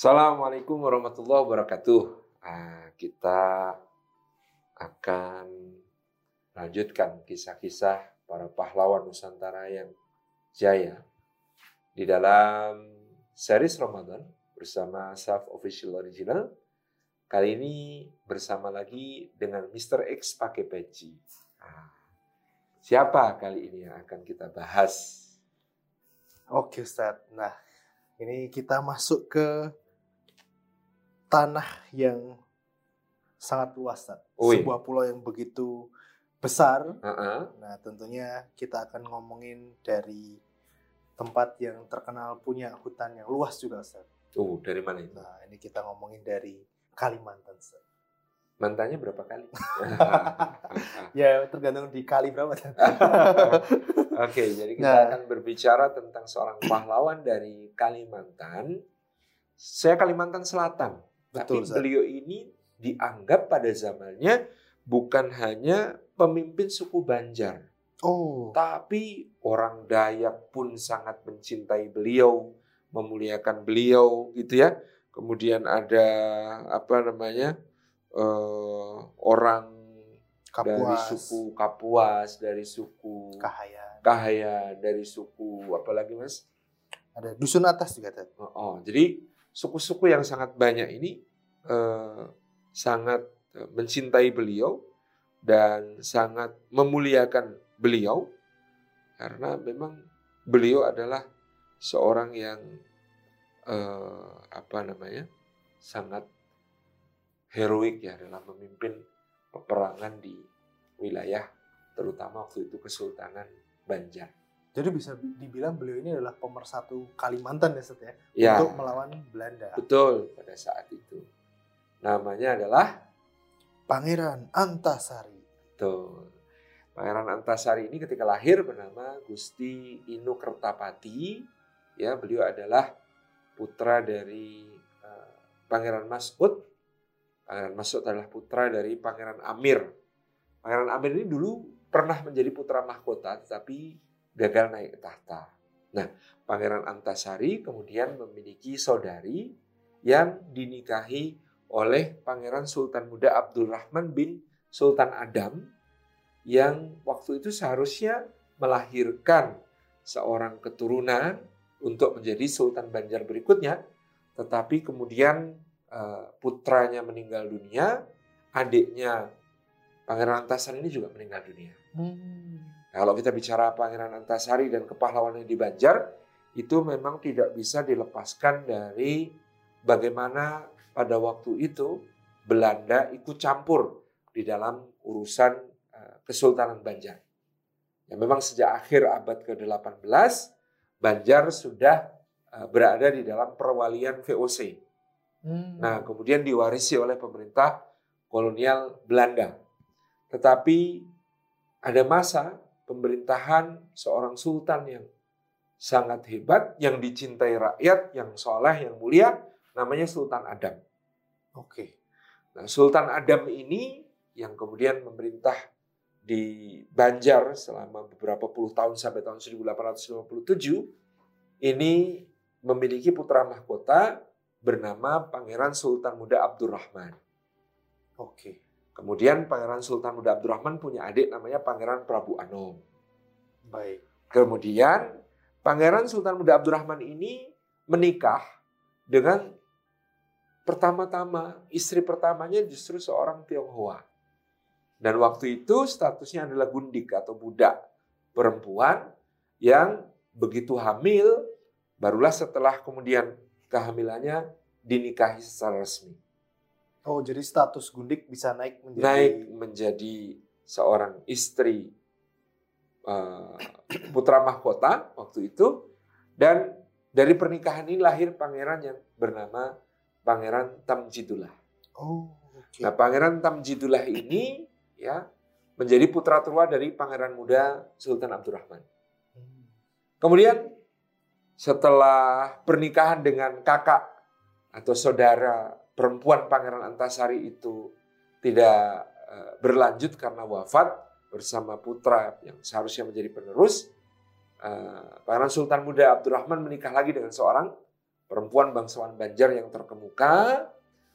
Assalamualaikum warahmatullahi wabarakatuh. Ah, kita akan lanjutkan kisah-kisah para pahlawan Nusantara yang jaya di dalam series Ramadan bersama Self Official Original. Kali ini bersama lagi dengan Mr. X pakai peci. Ah, siapa kali ini yang akan kita bahas? Oke Ustaz. Nah, ini kita masuk ke tanah yang sangat luas. Ui. Sebuah pulau yang begitu besar. Ah, Nah, tentunya kita akan ngomongin dari tempat yang terkenal punya hutan yang luas juga, Ustaz. Tuh, dari mana itu? Nah, ini kita ngomongin dari Kalimantan, Ustaz. Mantannya berapa kali? Ya, tergantung di kali berapa. Oke, jadi kita Nah. akan berbicara tentang seorang pahlawan dari Kalimantan. Saya Kalimantan Selatan, tapi Betul, Ustaz. beliau ini dianggap pada zamannya bukan hanya pemimpin suku Banjar, Oh, tapi orang Dayak pun sangat mencintai beliau, memuliakan beliau, gitu ya. Kemudian ada apa namanya eh, orang dari Kapuas, suku Kapuas, dari suku Kahayan. Kahaya, dari suku apa lagi mas? Ada dusun atas juga, Ustaz. Oh, oh, jadi suku-suku yang sangat banyak ini eh, sangat eh, mencintai beliau dan sangat memuliakan beliau karena memang beliau adalah seorang yang eh, apa namanya sangat heroik ya dalam memimpin peperangan di wilayah terutama waktu itu Kesultanan Banjar. Jadi bisa dibilang beliau ini adalah pemersatu Kalimantan ya, Ustaz ya, Ya, untuk melawan Belanda. betul pada saat itu. Namanya adalah Pangeran Antasari. Tuh. Pangeran Antasari ini ketika lahir bernama Gusti Inu Kertapati. Ya, beliau adalah putra dari eh, Pangeran Masud. Pangeran Masud adalah putra dari Pangeran Amir. Pangeran Amir ini dulu pernah menjadi putra mahkota tetapi gagal naik tahta. Nah, Pangeran Antasari kemudian memiliki saudari yang dinikahi oleh Pangeran Sultan Muda Abdurrahman bin Sultan Adam yang waktu itu seharusnya melahirkan seorang keturunan untuk menjadi Sultan Banjar berikutnya, tetapi kemudian eh, putranya meninggal dunia, adiknya Pangeran Antasari ini juga meninggal dunia. Nah, Kalau kita bicara Pangeran Antasari dan kepahlawanan di Banjar, itu memang tidak bisa dilepaskan dari bagaimana pada waktu itu Belanda ikut campur di dalam urusan eh, Kesultanan Banjar. Ya, memang sejak akhir abad ke-18, Banjar sudah eh, berada di dalam perwalian VOC. Hmm. Nah, kemudian diwarisi oleh pemerintah kolonial Belanda. Tetapi ada masa pemerintahan seorang sultan yang sangat hebat, yang dicintai rakyat, yang soleh, yang mulia, namanya Sultan Adam. Oke. Nah, Sultan Adam ini yang kemudian memerintah di Banjar selama beberapa puluh tahun sampai tahun 1857 ini memiliki putra mahkota bernama Pangeran Sultan Muda Abdurrahman. Oke. Kemudian Pangeran Sultan Muda Abdurrahman punya adik namanya Pangeran Prabu Anom. Baik. Kemudian Pangeran Sultan Muda Abdurrahman ini menikah dengan pertama-tama istri pertamanya justru seorang Tionghoa. Dan waktu itu statusnya adalah gundik atau budak perempuan yang begitu hamil barulah setelah kemudian kehamilannya dinikahi secara resmi. Oh, jadi status Gundik bisa naik menjadi naik menjadi seorang istri eh, putra mahkota waktu itu dan dari pernikahan ini lahir pangeran yang bernama Pangeran Tamjidullah. Oh, oke. Nah, Pangeran Tamjidullah ini ya menjadi putra tua dari pangeran muda Sultan Abdurrahman. Kemudian setelah pernikahan dengan kakak atau saudara perempuan Pangeran Antasari itu tidak eh, berlanjut karena wafat bersama putra yang seharusnya menjadi penerus, eh, Pangeran Sultan Muda Abdurrahman menikah lagi dengan seorang perempuan bangsawan Banjar yang terkemuka,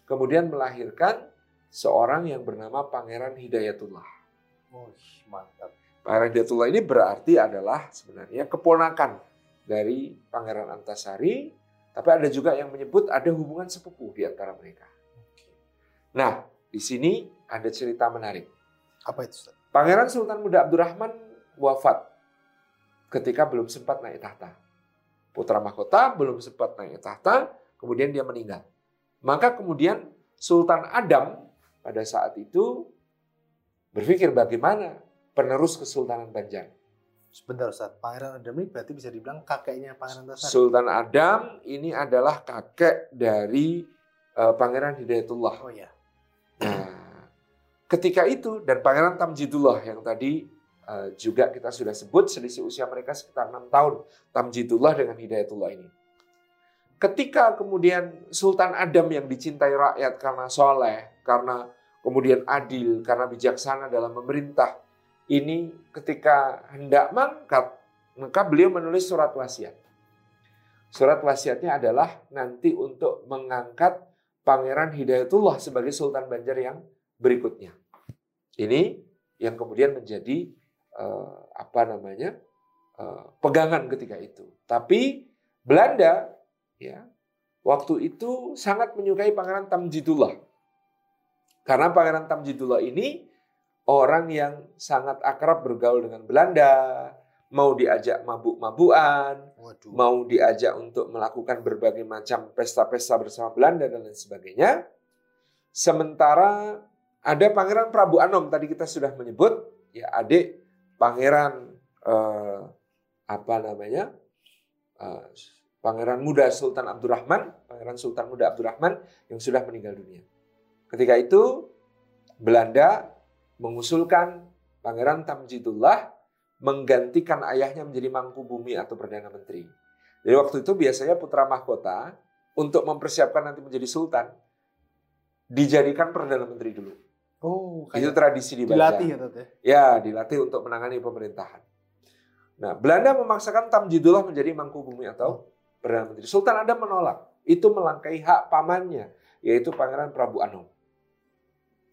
kemudian melahirkan seorang yang bernama Pangeran Hidayatullah. Oh, mantap. Pangeran Hidayatullah ini berarti adalah sebenarnya keponakan dari Pangeran Antasari, tapi ada juga yang menyebut ada hubungan sepupu di antara mereka. Nah, di sini ada cerita menarik. Apa itu? Ustaz? Pangeran Sultan Muda Abdurrahman wafat ketika belum sempat naik tahta. Putra mahkota belum sempat naik tahta, kemudian dia meninggal. Maka kemudian Sultan Adam pada saat itu berpikir bagaimana penerus Kesultanan Banjar. Sebentar Ustaz, Pangeran Adam ini berarti bisa dibilang kakeknya Pangeran Antasari. Sultan Adam ini adalah kakek dari uh, Pangeran Hidayatullah. Oh ya. Nah, ketika itu dan Pangeran Tamjidullah yang tadi uh, juga kita sudah sebut selisih usia mereka sekitar enam tahun Tamjidullah dengan Hidayatullah ini. Ketika kemudian Sultan Adam yang dicintai rakyat karena soleh, karena kemudian adil, karena bijaksana dalam memerintah, ini ketika hendak mangkat, maka beliau menulis surat wasiat. Surat wasiatnya adalah nanti untuk mengangkat Pangeran Hidayatullah sebagai Sultan Banjar yang berikutnya. Ini yang kemudian menjadi uh, apa namanya uh, pegangan ketika itu. Tapi Belanda ya waktu itu sangat menyukai Pangeran Tamjidullah. Karena Pangeran Tamjidullah ini orang yang sangat akrab bergaul dengan Belanda, mau diajak mabuk-mabuan, mau diajak untuk melakukan berbagai macam pesta-pesta bersama Belanda dan lain sebagainya. Sementara ada Pangeran Prabu Anom tadi kita sudah menyebut ya adik Pangeran eh, apa namanya eh, Pangeran Muda Sultan Abdurrahman, Pangeran Sultan Muda Abdurrahman yang sudah meninggal dunia. Ketika itu Belanda mengusulkan Pangeran Tamjidullah menggantikan ayahnya menjadi mangku bumi atau perdana menteri. Jadi waktu itu biasanya putra mahkota untuk mempersiapkan nanti menjadi sultan dijadikan perdana menteri dulu. Oh, itu tradisi di Dilatih ya, Tete? Ya, dilatih untuk menangani pemerintahan. Nah, Belanda memaksakan Tamjidullah menjadi mangku bumi atau perdana menteri. Sultan Adam menolak. Itu melangkahi hak pamannya, yaitu Pangeran Prabu Anom.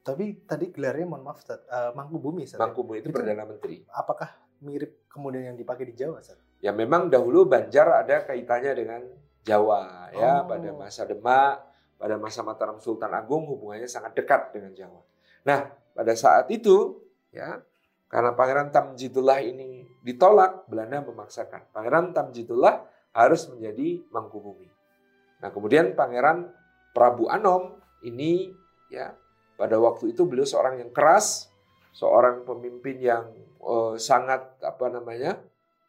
Tapi tadi gelarnya mohon maaf, uh, Mangku Bumi. Ustaz, ya? Mangku Bumi itu, itu Perdana Menteri. Apakah mirip kemudian yang dipakai di Jawa, Ustaz? Ya memang dahulu Banjar ada kaitannya dengan Jawa ya oh. pada masa Demak, pada masa Mataram Sultan Agung hubungannya sangat dekat dengan Jawa. Nah, pada saat itu ya karena Pangeran Tamjidullah ini ditolak, Belanda memaksakan. Pangeran Tamjidullah harus menjadi Mangku Bumi. Nah, kemudian Pangeran Prabu Anom ini ya pada waktu itu beliau seorang yang keras, seorang pemimpin yang uh, sangat apa namanya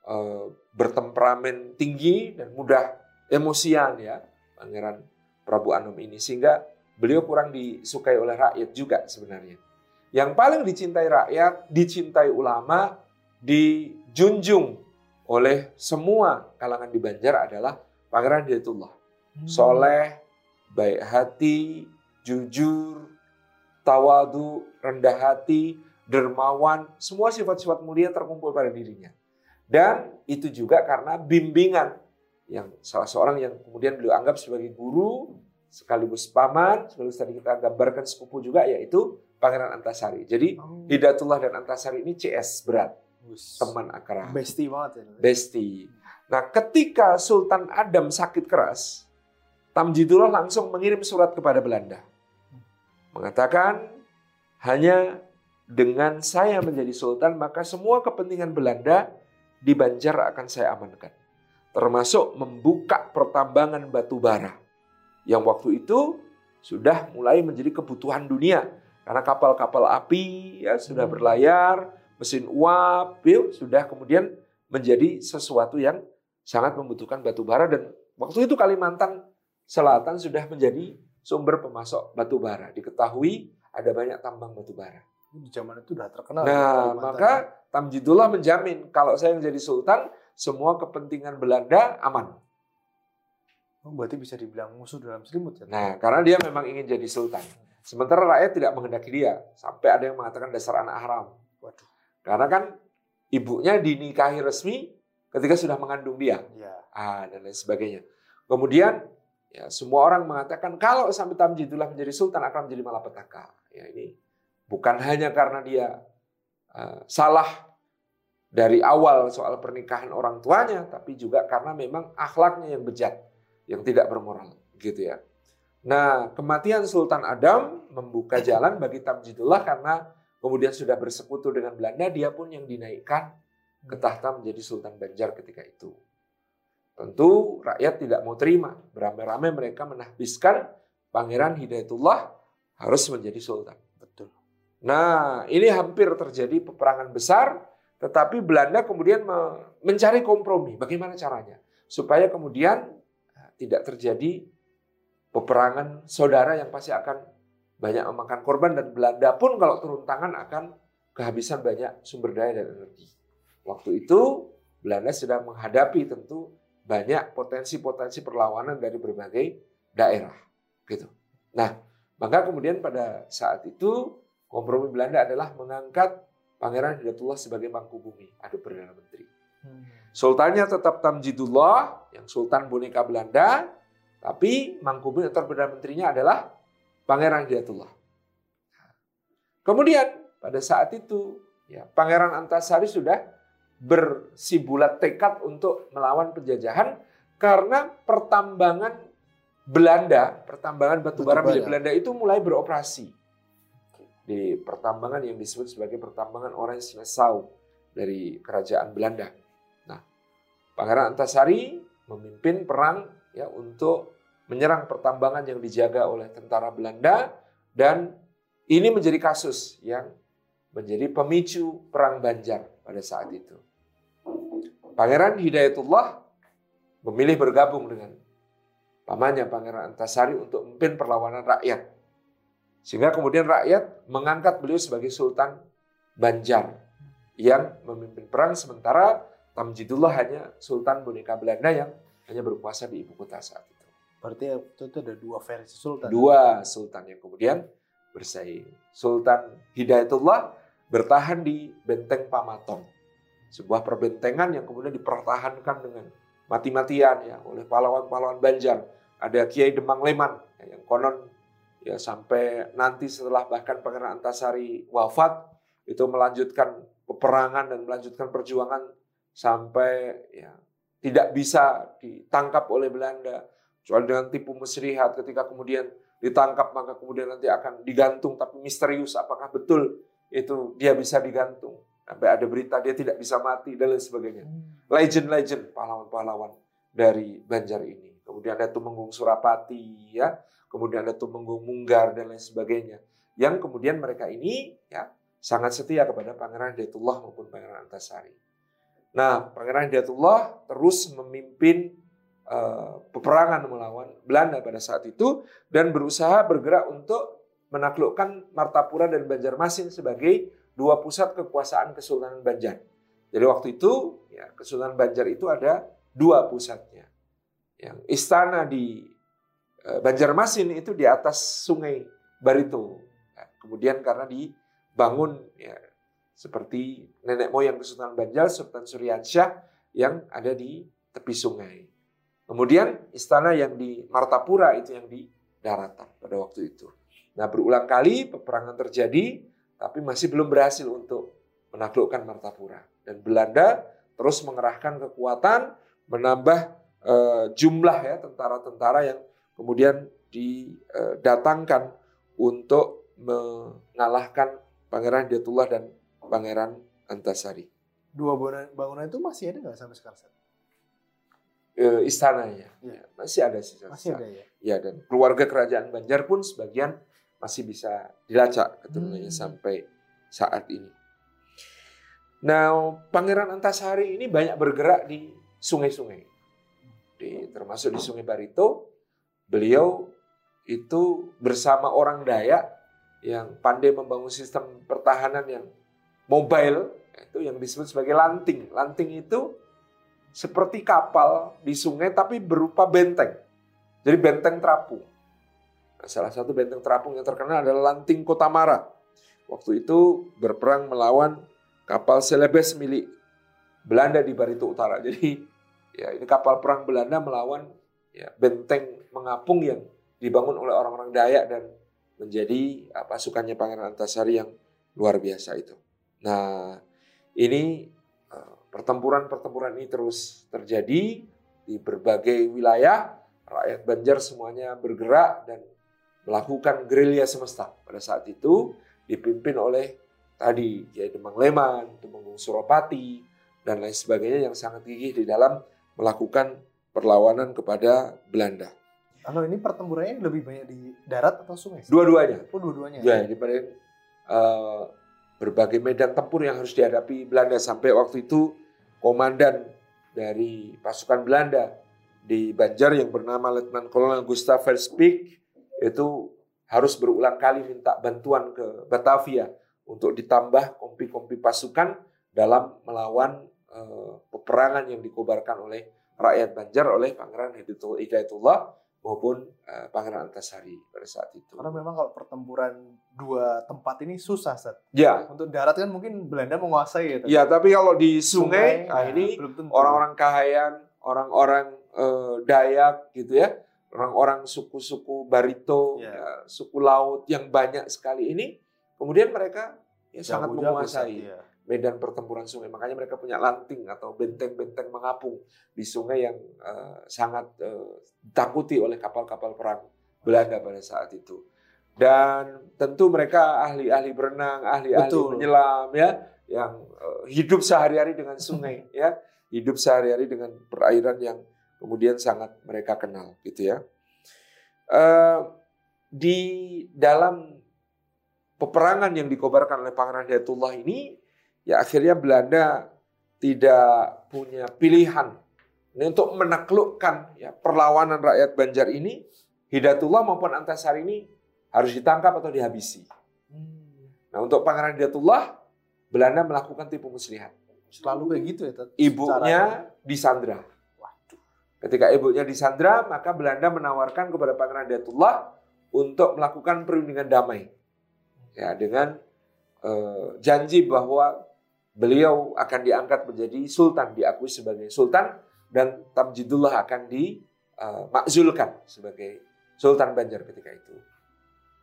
uh, bertemperamen tinggi dan mudah emosian ya, Pangeran Prabu Anom ini sehingga beliau kurang disukai oleh rakyat juga sebenarnya. Yang paling dicintai rakyat, dicintai ulama, dijunjung oleh semua kalangan di Banjar adalah Pangeran Hidayatullah. Hmm. Soleh, baik hati, jujur, tawadu, rendah hati, dermawan, semua sifat-sifat mulia terkumpul pada dirinya. Dan itu juga karena bimbingan yang salah seorang yang kemudian beliau anggap sebagai guru, sekaligus paman, sekaligus tadi kita gambarkan sepupu juga yaitu Pangeran Antasari. Jadi oh. Hidayatullah dan Antasari ini CS berat. Teman akrab. Besti banget ya. Besti. Nah ketika Sultan Adam sakit keras, Tamjidullah langsung mengirim surat kepada Belanda mengatakan hanya dengan saya menjadi sultan maka semua kepentingan Belanda di Banjar akan saya amankan. Termasuk membuka pertambangan batu bara yang waktu itu sudah mulai menjadi kebutuhan dunia karena kapal-kapal api ya sudah hmm. berlayar, mesin uap ya, sudah kemudian menjadi sesuatu yang sangat membutuhkan batu bara dan waktu itu Kalimantan Selatan sudah menjadi sumber pemasok batu bara. Diketahui ada banyak tambang batu bara. Di zaman itu sudah terkenal. Nah, maka Tamjidullah menjamin kalau saya menjadi sultan, semua kepentingan Belanda aman. Oh, berarti bisa dibilang musuh dalam selimut ya? Nah, karena dia memang ingin jadi sultan. Sementara rakyat tidak menghendaki dia. Sampai ada yang mengatakan dasar anak haram. Waduh. Karena kan ibunya dinikahi resmi ketika sudah mengandung dia. Ya. Ah, dan lain sebagainya. Kemudian ya semua orang mengatakan kalau sampai Tamjidullah menjadi sultan akan menjadi malapetaka. Ya ini bukan hanya karena dia uh, salah dari awal soal pernikahan orang tuanya, tapi juga karena memang akhlaknya yang bejat, yang tidak bermoral, gitu ya. Nah, kematian Sultan Adam membuka jalan bagi Tamjidullah karena kemudian sudah bersekutu dengan Belanda, dia pun yang dinaikkan ke tahta menjadi Sultan Banjar ketika itu. Tentu rakyat tidak mau terima. Beramai-ramai mereka menahbiskan Pangeran Hidayatullah harus menjadi sultan. Betul. Nah, ini hampir terjadi peperangan besar, tetapi Belanda kemudian mencari kompromi. Bagaimana caranya? Supaya kemudian eh, tidak terjadi peperangan saudara yang pasti akan banyak memakan korban dan Belanda pun kalau turun tangan akan kehabisan banyak sumber daya dan energi. Waktu itu Belanda sedang menghadapi tentu banyak potensi-potensi perlawanan dari berbagai daerah, gitu. Nah, maka kemudian pada saat itu kompromi Belanda adalah mengangkat Pangeran Hidayatullah sebagai Mangkubumi, ada perdana menteri. Hmm. Sultannya tetap Tamjidullah, yang Sultan boneka Belanda, tapi Mangkubumi atau perdana menterinya adalah Pangeran Hidayatullah. Kemudian pada saat itu ya Pangeran Antasari sudah bersibulat tekad untuk melawan penjajahan karena pertambangan Belanda, pertambangan batu bara milik Belanda itu mulai beroperasi di pertambangan yang disebut sebagai pertambangan Orange Nassau dari kerajaan Belanda. Nah, Pangeran Antasari memimpin perang ya untuk menyerang pertambangan yang dijaga oleh tentara Belanda dan ini menjadi kasus yang menjadi pemicu perang Banjar pada saat itu. Pangeran Hidayatullah memilih bergabung dengan pamannya Pangeran Antasari untuk memimpin perlawanan rakyat. Sehingga kemudian rakyat mengangkat beliau sebagai Sultan Banjar yang memimpin perang sementara Tamjidullah hanya Sultan boneka Belanda yang hanya berkuasa di ibu kota saat itu. Berarti itu, itu ada dua versi Sultan. Dua Sultan yang kemudian bersaing. Sultan Hidayatullah bertahan di Benteng Pamatong sebuah perbentengan yang kemudian dipertahankan dengan mati-matian ya oleh pahlawan-pahlawan Banjar. Ada Kiai Demang Leman ya, yang konon ya sampai nanti setelah bahkan Pangeran Antasari wafat itu melanjutkan peperangan dan melanjutkan perjuangan sampai ya tidak bisa ditangkap oleh Belanda kecuali dengan tipu muslihat ketika kemudian ditangkap maka kemudian nanti akan digantung. Tapi misterius apakah betul itu dia bisa digantung Sampai ada berita dia tidak bisa mati dan lain sebagainya. Hmm. Legend-legend pahlawan-pahlawan dari Banjar ini. Kemudian ada Tumenggung Surapati ya, kemudian ada Tumenggung Munggar dan lain sebagainya. Yang kemudian mereka ini ya sangat setia kepada Pangeran Hidayatullah maupun Pangeran Antasari. Nah, Pangeran Hidayatullah terus memimpin uh, peperangan melawan Belanda pada saat itu dan berusaha bergerak untuk menaklukkan Martapura dan Banjarmasin sebagai dua pusat kekuasaan Kesultanan Banjar. Jadi waktu itu ya, Kesultanan Banjar itu ada dua pusatnya. Yang istana di e, Banjarmasin itu di atas sungai Barito. Ya, kemudian karena dibangun ya, seperti nenek moyang Kesultanan Banjar, Sultan Suryansyah yang ada di tepi sungai. Kemudian istana yang di Martapura itu yang di daratan pada waktu itu. Nah berulang kali peperangan terjadi tapi masih belum berhasil untuk menaklukkan Martapura. Dan Belanda terus mengerahkan kekuatan, menambah uh, jumlah ya tentara-tentara yang kemudian didatangkan untuk mengalahkan Pangeran Hidayatullah dan Pangeran Antasari. Dua bangunan itu masih ada nggak sampai sekarang? E, istananya ya. masih ada sih. Masih ada ya. Ya dan keluarga kerajaan Banjar pun sebagian masih bisa dilacak keturunannya hmm. sampai saat ini. Nah, Pangeran Antasari ini banyak bergerak di sungai-sungai. Di, termasuk di Sungai Barito, beliau itu bersama orang Dayak yang pandai membangun sistem pertahanan yang mobile, itu yang disebut sebagai lanting. Lanting itu seperti kapal di sungai tapi berupa benteng. Jadi benteng terapung. Salah satu benteng terapung yang terkenal adalah Lanting Kota Mara. Waktu itu berperang melawan kapal Celebes milik Belanda di Barito Utara. Jadi ya ini kapal perang Belanda melawan ya, benteng mengapung yang dibangun oleh orang-orang Dayak dan menjadi pasukannya Pangeran Antasari yang luar biasa itu. Nah, ini uh, pertempuran-pertempuran ini terus terjadi di berbagai wilayah. Rakyat Banjar semuanya bergerak dan melakukan gerilya semesta pada saat itu dipimpin oleh tadi Kiai Demang Leman, Temenggung Suropati, dan lain sebagainya yang sangat gigih di dalam melakukan perlawanan kepada Belanda. Kalau ini pertempurannya lebih banyak di darat atau sungai? Dua-duanya. Oh, dua-duanya. Ya, daripada uh, berbagai medan tempur yang harus dihadapi Belanda sampai waktu itu komandan dari pasukan Belanda di Banjar yang bernama Letnan Kolonel Gustav Verspik itu harus berulang kali minta bantuan ke Batavia untuk ditambah kompi-kompi pasukan dalam melawan uh, peperangan yang dikobarkan oleh rakyat Banjar oleh Pangeran Hidayatullah maupun uh, Pangeran Antasari pada saat itu. Karena memang kalau pertempuran dua tempat ini susah, Sat. Ya. Untuk darat kan mungkin Belanda menguasai ya. Ya, tapi kalau di sungai, sungai nah, ini nah, orang-orang Kahayan, orang-orang uh, Dayak gitu ya, orang-orang suku-suku Barito, ya. ya, suku laut yang banyak sekali ini, kemudian mereka ya sangat menguasai. Ya medan pertempuran sungai. Makanya mereka punya lanting atau benteng-benteng mengapung di sungai yang uh, sangat uh, ditakuti oleh kapal-kapal perang Belanda pada saat itu. Dan tentu mereka ahli-ahli berenang, ahli-ahli menyelam ya, yang uh, hidup sehari-hari dengan sungai ya, hidup sehari-hari dengan perairan yang kemudian sangat mereka kenal gitu ya. Uh, di dalam peperangan yang dikobarkan oleh Pangeran Hidayatullah ini ya akhirnya Belanda tidak punya pilihan ini untuk menaklukkan ya perlawanan rakyat Banjar ini Hidayatullah maupun Antasari ini harus ditangkap atau dihabisi. Nah untuk Pangeran Hidayatullah Belanda melakukan tipu muslihat. Selalu kayak gitu ya. Ibunya disandra. Ketika ibunya disandra, maka Belanda menawarkan kepada Pangeran Hidayatullah untuk melakukan perundingan damai. Ya, dengan uh, janji bahwa beliau akan diangkat menjadi sultan, diakui sebagai sultan dan Tamjidullah akan dimakzulkan uh, sebagai sultan Banjar ketika itu.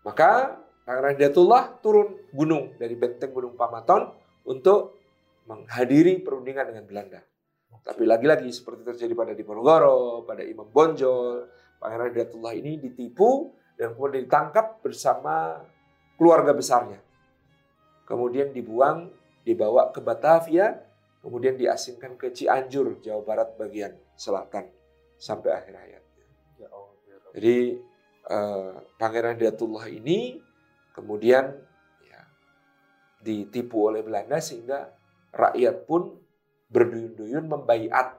Maka Pangeran Hidayatullah turun gunung dari benteng Gunung Pamaton untuk menghadiri perundingan dengan Belanda. Tapi lagi-lagi seperti terjadi pada Diponegoro, pada Imam Bonjol, Pangeran Hidayatullah ini ditipu dan kemudian ditangkap bersama keluarga besarnya. Kemudian dibuang dibawa ke Batavia, kemudian diasingkan ke Cianjur, Jawa Barat bagian selatan sampai akhir hayatnya. Ya ya Jadi eh, Pangeran Hidayatullah ini kemudian ya, ditipu oleh Belanda sehingga rakyat pun berduyun-duyun membaiat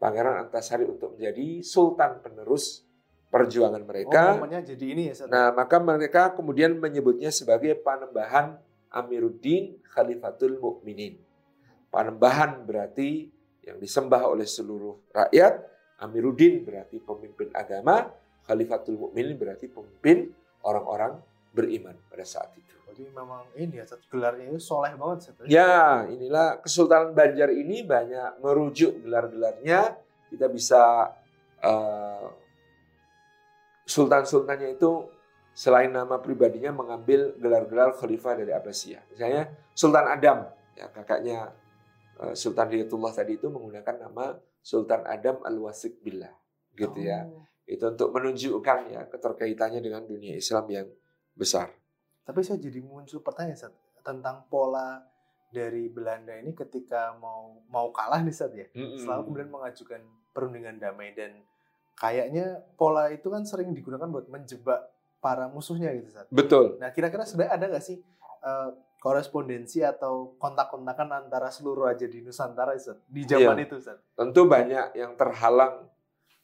Pangeran Antasari untuk menjadi sultan penerus perjuangan mereka. Oh, jadi ini ya, Nah, maka mereka kemudian menyebutnya sebagai panembahan Amiruddin Khalifatul Mukminin. Panembahan berarti yang disembah oleh seluruh rakyat. Amiruddin berarti pemimpin agama. Khalifatul Mukminin berarti pemimpin orang-orang beriman pada saat itu. Jadi memang ini ya, gelarnya itu soleh banget. Satu. Ya, inilah Kesultanan Banjar ini banyak merujuk gelar-gelarnya. Kita bisa uh, sultan-sultannya itu selain nama pribadinya mengambil gelar-gelar khalifah dari Abbasiyah. Misalnya Sultan Adam, ya kakaknya uh, Sultan Hidayatullah tadi itu menggunakan nama Sultan Adam Al-Wasik Billah. Gitu ya. oh. ya. Itu untuk menunjukkan ya keterkaitannya dengan dunia Islam yang besar. Tapi saya jadi muncul pertanyaan Sat, tentang pola dari Belanda ini ketika mau mau kalah nih Sat ya. Mm -hmm. Selalu kemudian mengajukan perundingan damai dan kayaknya pola itu kan sering digunakan buat menjebak para musuhnya gitu Sat. Betul. Nah kira-kira sebenarnya ada nggak sih uh, korespondensi atau kontak-kontakan antara seluruh raja di Nusantara di zaman iya. itu Sat? Tentu banyak yang terhalang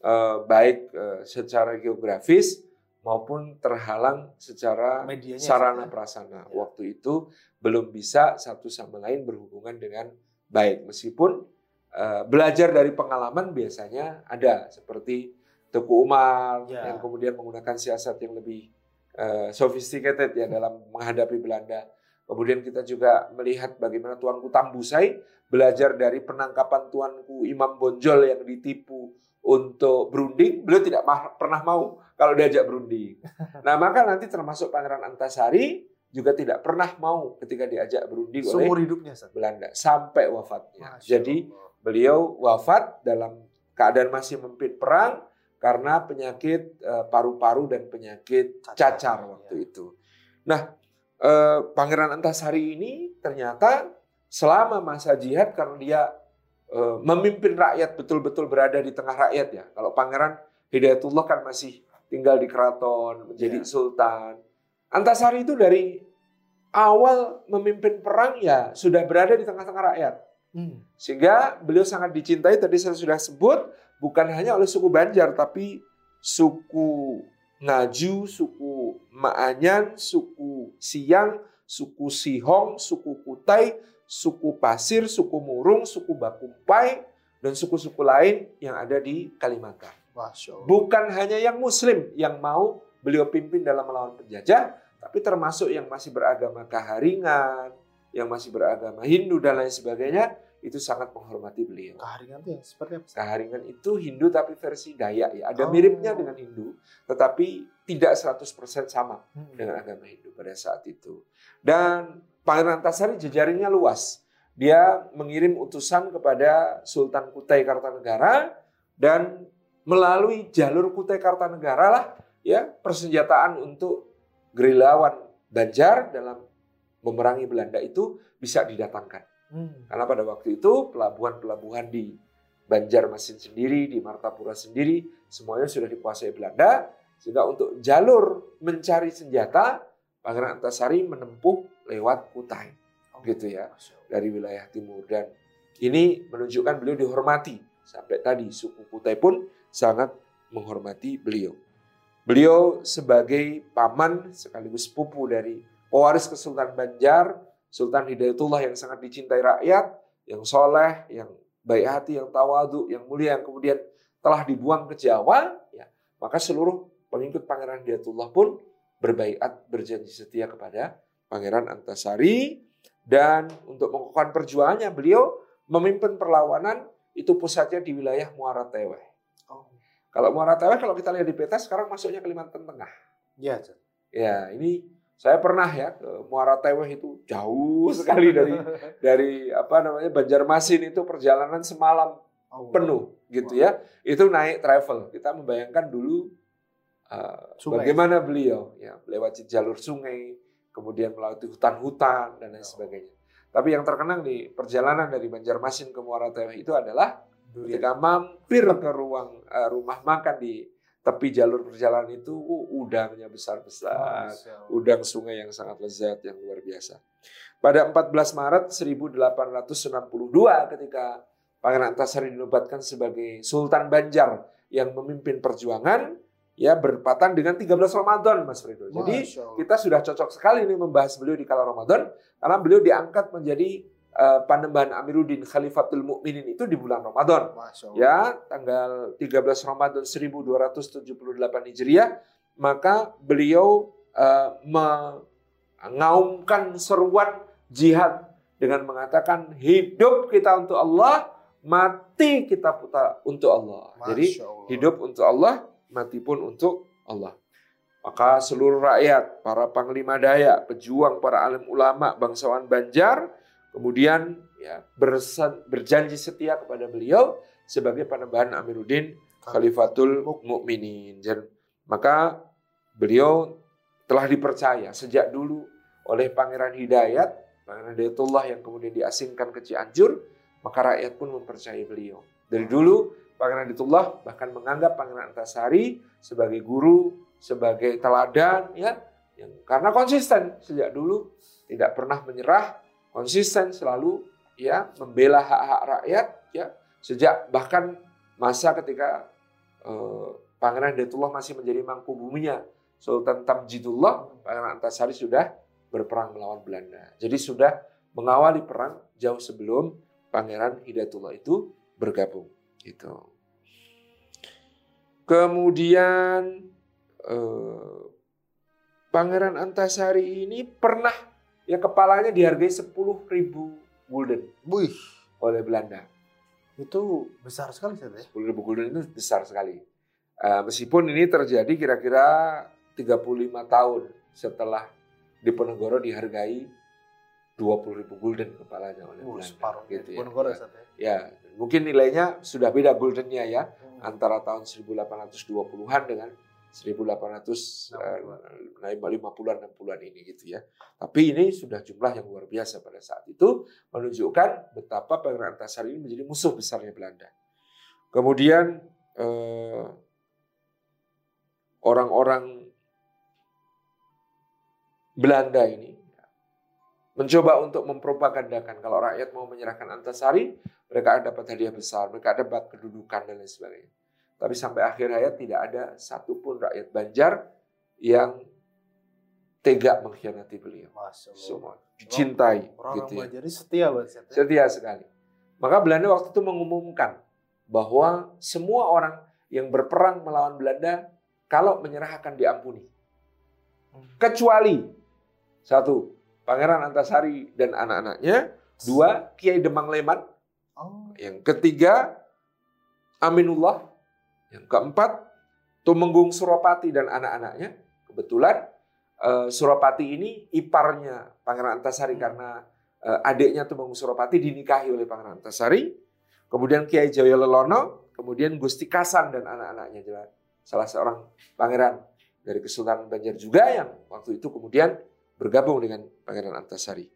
uh, baik uh, secara geografis maupun terhalang secara Medianya, sarana prasana. Ya. Waktu itu belum bisa satu sama lain berhubungan dengan baik meskipun uh, belajar dari pengalaman biasanya ada seperti Teguh Umar ya. yang kemudian menggunakan siasat yang lebih uh, sophisticated ya dalam menghadapi Belanda. Kemudian kita juga melihat bagaimana Tuanku Tambusai belajar dari penangkapan Tuanku Imam Bonjol yang ditipu untuk berunding, beliau tidak pernah mau kalau diajak berunding. Nah, maka nanti termasuk Pangeran Antasari juga tidak pernah mau ketika diajak berunding Seumur oleh hidupnya, Belanda sampai wafatnya. Masya Jadi beliau wafat dalam keadaan masih memimpin perang karena penyakit eh, paru-paru dan penyakit cacar, cacar waktu ya. itu. Nah, eh, Pangeran Antasari ini ternyata selama masa jihad karena dia memimpin rakyat betul-betul berada di tengah rakyat ya. Kalau Pangeran Hidayatullah kan masih tinggal di keraton, menjadi ya. sultan. Antasari itu dari awal memimpin perang ya sudah berada di tengah-tengah rakyat. Hmm. Sehingga beliau sangat dicintai tadi saya sudah sebut bukan hanya oleh suku Banjar tapi suku Ngaju, suku Maanyan, suku Siang, suku Sihong, suku Kutai, suku Pasir, suku Murung, suku Bakumpai, dan suku-suku lain yang ada di Kalimantan. Bukan hanya yang Muslim yang mau beliau pimpin dalam melawan penjajah, tapi termasuk yang masih beragama Kaharingan, yang masih beragama Hindu dan lain sebagainya, itu sangat menghormati beliau. Kaharingan itu yang seperti apa? Kaharingan itu Hindu tapi versi Dayak ya. Ada oh. miripnya dengan Hindu, tetapi tidak 100% sama hmm. dengan agama Hindu pada saat itu. Dan Pangeran Antasari jejaringnya luas. Dia mengirim utusan kepada Sultan Kutai Kartanegara dan melalui jalur Kutai Kartanegara lah ya persenjataan untuk gerilawan Banjar dalam memerangi Belanda itu bisa didatangkan. Hmm. Karena pada waktu itu pelabuhan-pelabuhan di Banjarmasin sendiri, di Martapura sendiri, semuanya sudah dikuasai Belanda. Sehingga untuk jalur mencari senjata, Pangeran Antasari menempuh lewat Kutai. Oh, gitu ya. Dari wilayah timur. Dan ini menunjukkan beliau dihormati. Sampai tadi suku Kutai pun sangat menghormati beliau. Beliau sebagai paman sekaligus pupu dari pewaris Kesultanan Banjar, Sultan Hidayatullah yang sangat dicintai rakyat, yang soleh, yang baik hati, yang tawadu, yang mulia, yang kemudian telah dibuang ke Jawa, ya, maka seluruh pengikut Pangeran Hidayatullah pun berbaikat berjanji setia kepada Pangeran Antasari dan untuk mengukuhkan perjuangannya beliau memimpin perlawanan itu pusatnya di wilayah Muara Teweh. Oh. Kalau Muara Teweh kalau kita lihat di peta sekarang masuknya Kalimantan Tengah. Ya, ya ini saya pernah ya ke Muara Teweh itu jauh sekali dari dari apa namanya Banjarmasin itu perjalanan semalam oh, penuh gitu wow. ya. Itu naik travel. Kita membayangkan dulu Uh, bagaimana beliau? Ya melewati jalur sungai, kemudian melewati hutan-hutan dan lain sebagainya. Tapi yang terkenang di perjalanan dari Banjarmasin ke Muara Teweh itu adalah ketika mampir ke ruang uh, rumah makan di tepi jalur perjalanan itu uh, udangnya besar-besar, oh, udang sungai yang sangat lezat yang luar biasa. Pada 14 Maret 1862 ketika Pangeran Antasari dinobatkan sebagai Sultan Banjar yang memimpin perjuangan, ya berpatan dengan 13 Ramadan Mas Frido. Jadi kita sudah cocok sekali ini membahas beliau di kala Ramadan karena beliau diangkat menjadi uh, Panembahan Amiruddin Khalifatul Mukminin itu di bulan Ramadan. Ya, tanggal 13 Ramadan 1278 Hijriah, maka beliau uh, mengaumkan seruan jihad dengan mengatakan hidup kita untuk Allah, mati kita putar untuk Allah. Jadi hidup untuk Allah, mati pun untuk Allah. Maka seluruh rakyat, para panglima daya, pejuang, para alim ulama, bangsawan Banjar, kemudian ya bersan, berjanji setia kepada beliau sebagai panembahan Amiruddin Khalifatul Mukminin. Maka beliau telah dipercaya sejak dulu oleh Pangeran Hidayat, Pangeran Hidayatullah yang kemudian diasingkan ke Cianjur, maka rakyat pun mempercayai beliau. Dari dulu Pangeran Ditullah bahkan menganggap Pangeran Antasari sebagai guru, sebagai teladan ya, yang karena konsisten sejak dulu tidak pernah menyerah, konsisten selalu ya membela hak-hak rakyat ya sejak bahkan masa ketika eh, Pangeran Ditullah masih menjadi mangku buminya Sultan Tamjidullah, Pangeran Antasari sudah berperang melawan Belanda. Jadi sudah mengawali perang jauh sebelum Pangeran Hidayatullah itu bergabung. Gitu. Kemudian eh, Pangeran Antasari ini pernah ya kepalanya dihargai 10 ribu gulden Wih. oleh Belanda. Itu besar sekali Ustaz ya? 10 ribu gulden itu besar sekali. Uh, meskipun ini terjadi kira-kira 35 tahun setelah Diponegoro dihargai 20 ribu gulden kepalanya oleh Uh, Belanda. separuh gitu ya. Ustaz ya. Ya, mungkin nilainya sudah beda guldennya ya Hmm. antara tahun 1820-an dengan 1800 eh, 50-an 60-an ini gitu ya. Tapi ini sudah jumlah yang luar biasa pada saat itu menunjukkan betapa Pangeran Antasari ini menjadi musuh besarnya Belanda. Kemudian eh, orang-orang Belanda ini mencoba untuk mempropagandakan kalau rakyat mau menyerahkan Antasari, mereka akan dapat hadiah besar, mereka dapat kedudukan dan lain sebagainya. Tapi sampai akhir hayat tidak ada satupun rakyat Banjar yang tega mengkhianati beliau. Semua dicintai Orang gitu ya. Banjar ini setia banget ya. Setia sekali. Maka Belanda waktu itu mengumumkan bahwa semua orang yang berperang melawan Belanda kalau menyerah akan diampuni. Kecuali satu, Pangeran Antasari dan anak-anaknya, dua, Kiai Demang Leman, Oh, yang ketiga Aminullah, yang keempat Tumenggung Suropati dan anak-anaknya. Kebetulan eh, Suropati ini iparnya Pangeran Antasari karena eh, adiknya Tumenggung Suropati dinikahi oleh Pangeran Antasari. Kemudian Kiai Jaya Lelono, kemudian Gusti Kasan dan anak-anaknya. Salah seorang pangeran dari Kesultanan Banjar juga yang waktu itu kemudian bergabung dengan Pangeran Antasari.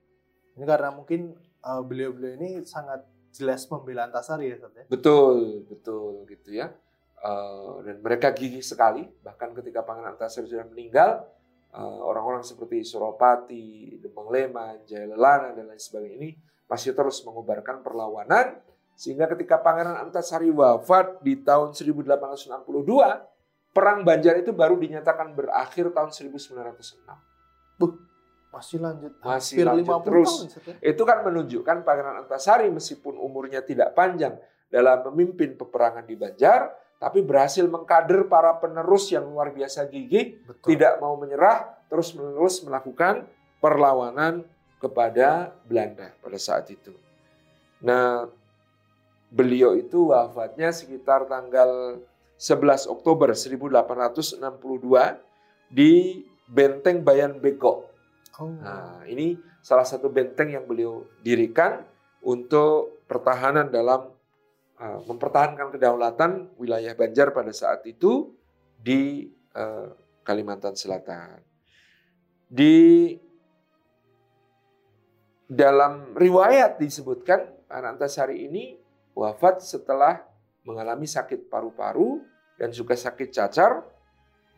ini karena mungkin eh, beliau-beliau ini sangat jelas membela Antasari ya Ustaz ya. Betul, betul gitu ya. Eh, dan mereka gigih sekali, bahkan ketika Pangeran Antasari sudah meninggal, eh, orang-orang seperti Suropati, Demang Leman, Jaya Lelana dan lain sebagainya ini masih terus mengubarkan perlawanan sehingga ketika Pangeran Antasari wafat di tahun 1862, perang Banjar itu baru dinyatakan berakhir tahun 1906. Masih lanjut. Masih hampir lanjut 50 terus. tahun ya. Itu kan menunjukkan Pangeran Antasari meskipun umurnya tidak panjang dalam memimpin peperangan di Banjar, tapi berhasil mengkader para penerus yang luar biasa gigih, Betul. tidak mau menyerah, terus-menerus melakukan perlawanan kepada Belanda pada saat itu. Nah, beliau itu wafatnya sekitar tanggal 11 Oktober 1862 di Benteng Bayan Bego. Oh. Nah, ini salah satu benteng yang beliau dirikan untuk pertahanan dalam uh, mempertahankan kedaulatan wilayah Banjar pada saat itu di uh, Kalimantan Selatan. Di dalam riwayat disebutkan Pak Antasari ini wafat setelah mengalami sakit paru-paru dan juga sakit cacar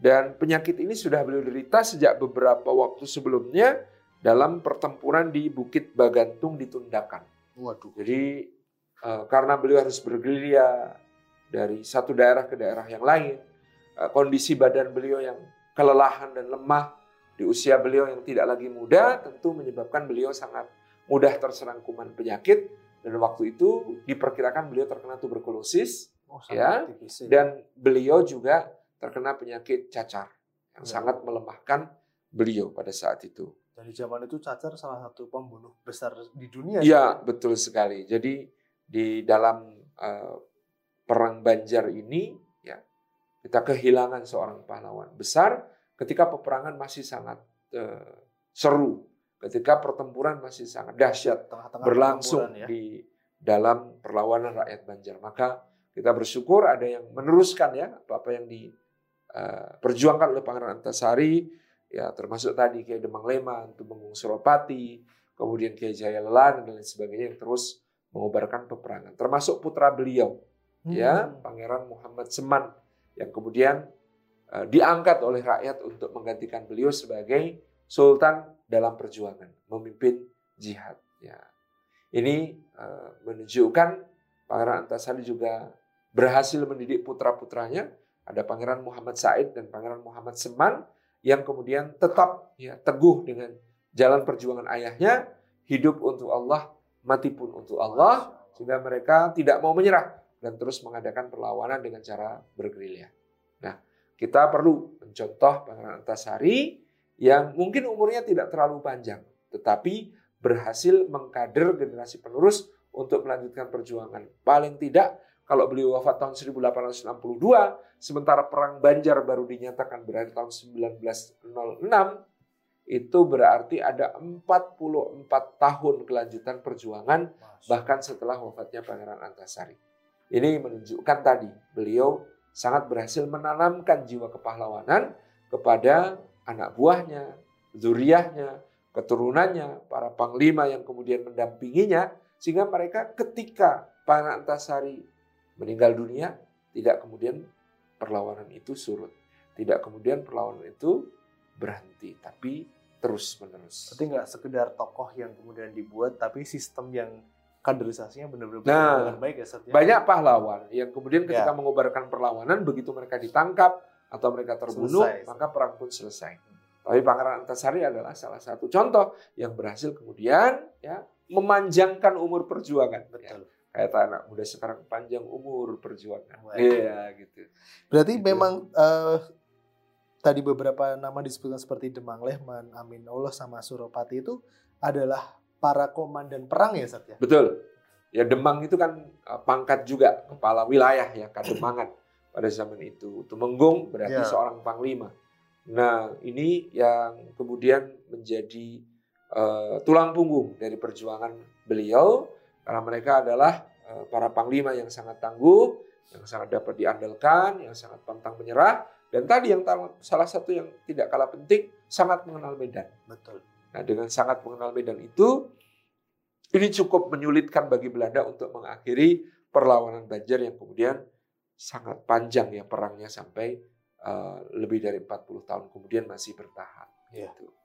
dan penyakit ini sudah beliau derita sejak beberapa waktu sebelumnya dalam pertempuran di Bukit Bagantung di Tundakan. Waduh. Jadi eh, karena beliau harus bergerilya dari satu daerah ke daerah yang lain, eh, kondisi badan beliau yang kelelahan dan lemah di usia beliau yang tidak lagi muda tentu menyebabkan beliau sangat mudah terserang kuman penyakit dan waktu itu diperkirakan beliau terkena tuberkulosis Oh, Ya, tipis ya. dan beliau juga terkena penyakit cacar yang Ya. sangat melemahkan beliau pada saat itu. Dan di zaman itu cacar salah satu pembunuh besar di dunia. Iya, betul sekali. Jadi di dalam eh, perang Banjar ini ya kita kehilangan seorang pahlawan besar ketika peperangan masih sangat eh, seru, ketika pertempuran masih sangat dahsyat Tengah-tengah berlangsung pertempuran ya. di dalam perlawanan rakyat Banjar. Maka kita bersyukur ada yang meneruskan ya apa-apa yang diperjuangkan oleh Pangeran Antasari ya termasuk tadi Kiai Demang Leman, Tumenggung Suropati, kemudian Kiai Jaya Lelan dan lain sebagainya yang terus mengobarkan peperangan. Termasuk putra beliau ya Hmm. Pangeran Muhammad Seman yang kemudian eh, diangkat oleh rakyat untuk menggantikan beliau sebagai sultan dalam perjuangan memimpin jihad ya ini eh, menunjukkan Pangeran Antasari juga berhasil mendidik putra-putranya ada Pangeran Muhammad Said dan Pangeran Muhammad Seman yang kemudian tetap ya teguh dengan jalan perjuangan ayahnya hidup untuk Allah mati pun untuk Allah sehingga mereka tidak mau menyerah dan terus mengadakan perlawanan dengan cara bergerilya. Nah, kita perlu mencontoh Pangeran Antasari yang mungkin umurnya tidak terlalu panjang, tetapi berhasil mengkader generasi penerus untuk melanjutkan perjuangan. Paling tidak kalau beliau wafat tahun 1862, sementara perang Banjar baru dinyatakan berakhir tahun 1906, itu berarti ada 44 tahun kelanjutan perjuangan bahkan setelah wafatnya Pangeran Antasari. Ini menunjukkan tadi beliau sangat berhasil menanamkan jiwa kepahlawanan kepada anak buahnya, zuriahnya, keturunannya, para panglima yang kemudian mendampinginya sehingga mereka ketika Pangeran Antasari meninggal dunia tidak kemudian perlawanan itu surut. Tidak kemudian perlawanan itu berhenti, tapi terus menerus. Berarti nggak sekedar tokoh yang kemudian dibuat, tapi sistem yang kaderisasinya benar-benar nah, dengan baik ya, Seth, ya? Banyak pahlawan yang kemudian ketika ya. mengobarkan perlawanan, begitu mereka ditangkap atau mereka terbunuh, selesai. maka perang pun selesai. Tapi Pangeran Antasari adalah salah satu contoh yang berhasil kemudian ya memanjangkan umur perjuangan. Betul. Ya kayak anak muda sekarang panjang umur perjuangan. Iya gitu. Berarti gitu. memang uh, tadi beberapa nama disebutkan seperti Demang Lehman, Amin Allah sama Suropati itu adalah para komandan perang ya Sat ya? Betul. Ya Demang itu kan uh, pangkat juga kepala wilayah ya Kademangan pada zaman itu. Tumenggung berarti ya. seorang panglima. Nah ini yang kemudian menjadi uh, tulang punggung dari perjuangan beliau karena mereka adalah eh, para panglima yang sangat tangguh, yang sangat dapat diandalkan, yang sangat pantang menyerah. Dan tadi yang salah satu yang tidak kalah penting, sangat mengenal medan. Betul. Nah dengan sangat mengenal medan itu, ini cukup menyulitkan bagi Belanda untuk mengakhiri perlawanan Banjar yang kemudian sangat panjang ya perangnya sampai uh, lebih dari 40 tahun kemudian masih bertahan. Ya. Gitu.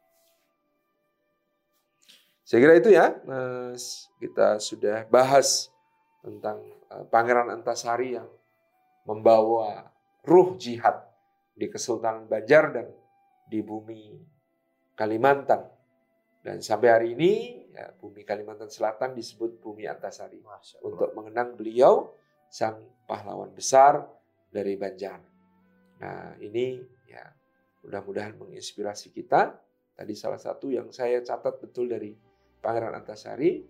Saya kira itu ya, Mas. Kita sudah bahas tentang eh, Pangeran Antasari yang membawa ruh jihad di Kesultanan Banjar dan di bumi Kalimantan. Dan sampai hari ini ya, bumi Kalimantan Selatan disebut bumi Antasari untuk mengenang beliau sang pahlawan besar dari Banjar. Nah ini ya mudah-mudahan menginspirasi kita. Tadi salah satu yang saya catat betul dari Pangeran Antasari,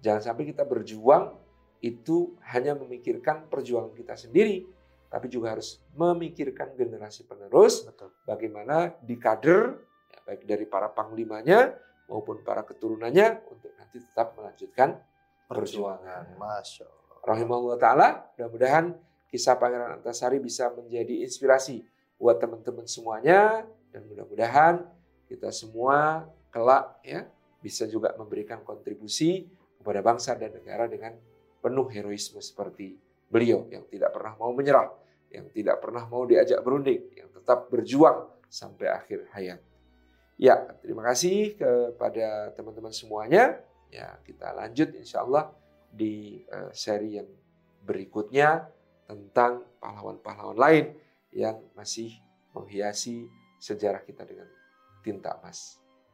jangan sampai kita berjuang itu hanya memikirkan perjuangan kita sendiri, tapi juga harus memikirkan generasi penerus, Betul. bagaimana di kader, ya, baik dari para panglimanya maupun para keturunannya untuk nanti tetap melanjutkan perjuangan. Masya Allah. Rahimahullah Ta'ala, mudah-mudahan kisah Pangeran Antasari bisa menjadi inspirasi buat teman-teman semuanya, dan mudah-mudahan kita semua kelak ya bisa juga memberikan kontribusi kepada bangsa dan negara dengan penuh heroisme seperti beliau yang tidak pernah mau menyerah, yang tidak pernah mau diajak berunding, yang tetap berjuang sampai akhir hayat. Ya, terima kasih kepada teman-teman semuanya. Ya, kita lanjut insya Allah di uh, seri yang berikutnya tentang pahlawan-pahlawan lain yang masih menghiasi sejarah kita dengan tinta emas.